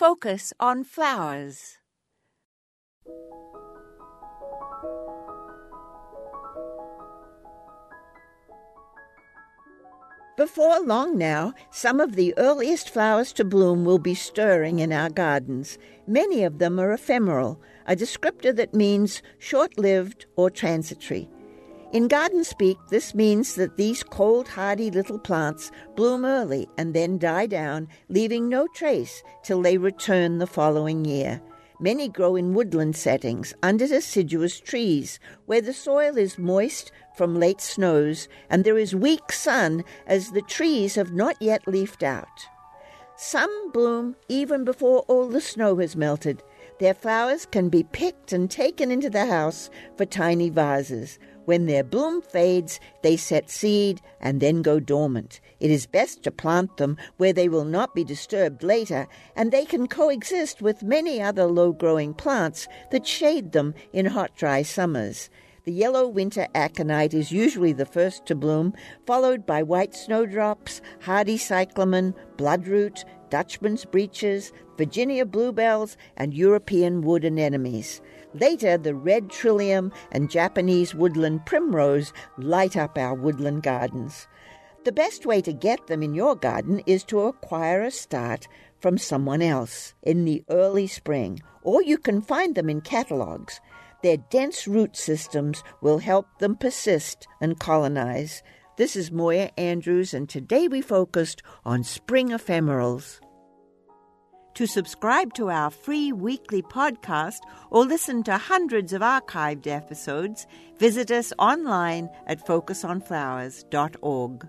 Focus on flowers. Before long now, some of the earliest flowers to bloom will be stirring in our gardens. Many of them are ephemeral, a descriptor that means short lived or transitory. In garden speak, this means that these cold, hardy little plants bloom early and then die down, leaving no trace till they return the following year. Many grow in woodland settings under deciduous trees, where the soil is moist from late snows and there is weak sun as the trees have not yet leafed out. Some bloom even before all the snow has melted. Their flowers can be picked and taken into the house for tiny vases. When their bloom fades, they set seed and then go dormant. It is best to plant them where they will not be disturbed later, and they can coexist with many other low growing plants that shade them in hot, dry summers. The yellow winter aconite is usually the first to bloom, followed by white snowdrops, hardy cyclamen, bloodroot, Dutchman's breeches, Virginia bluebells, and European wood anemones. Later, the red trillium and Japanese woodland primrose light up our woodland gardens. The best way to get them in your garden is to acquire a start from someone else in the early spring, or you can find them in catalogs. Their dense root systems will help them persist and colonize. This is Moya Andrews, and today we focused on spring ephemerals. To subscribe to our free weekly podcast or listen to hundreds of archived episodes, visit us online at focusonflowers.org.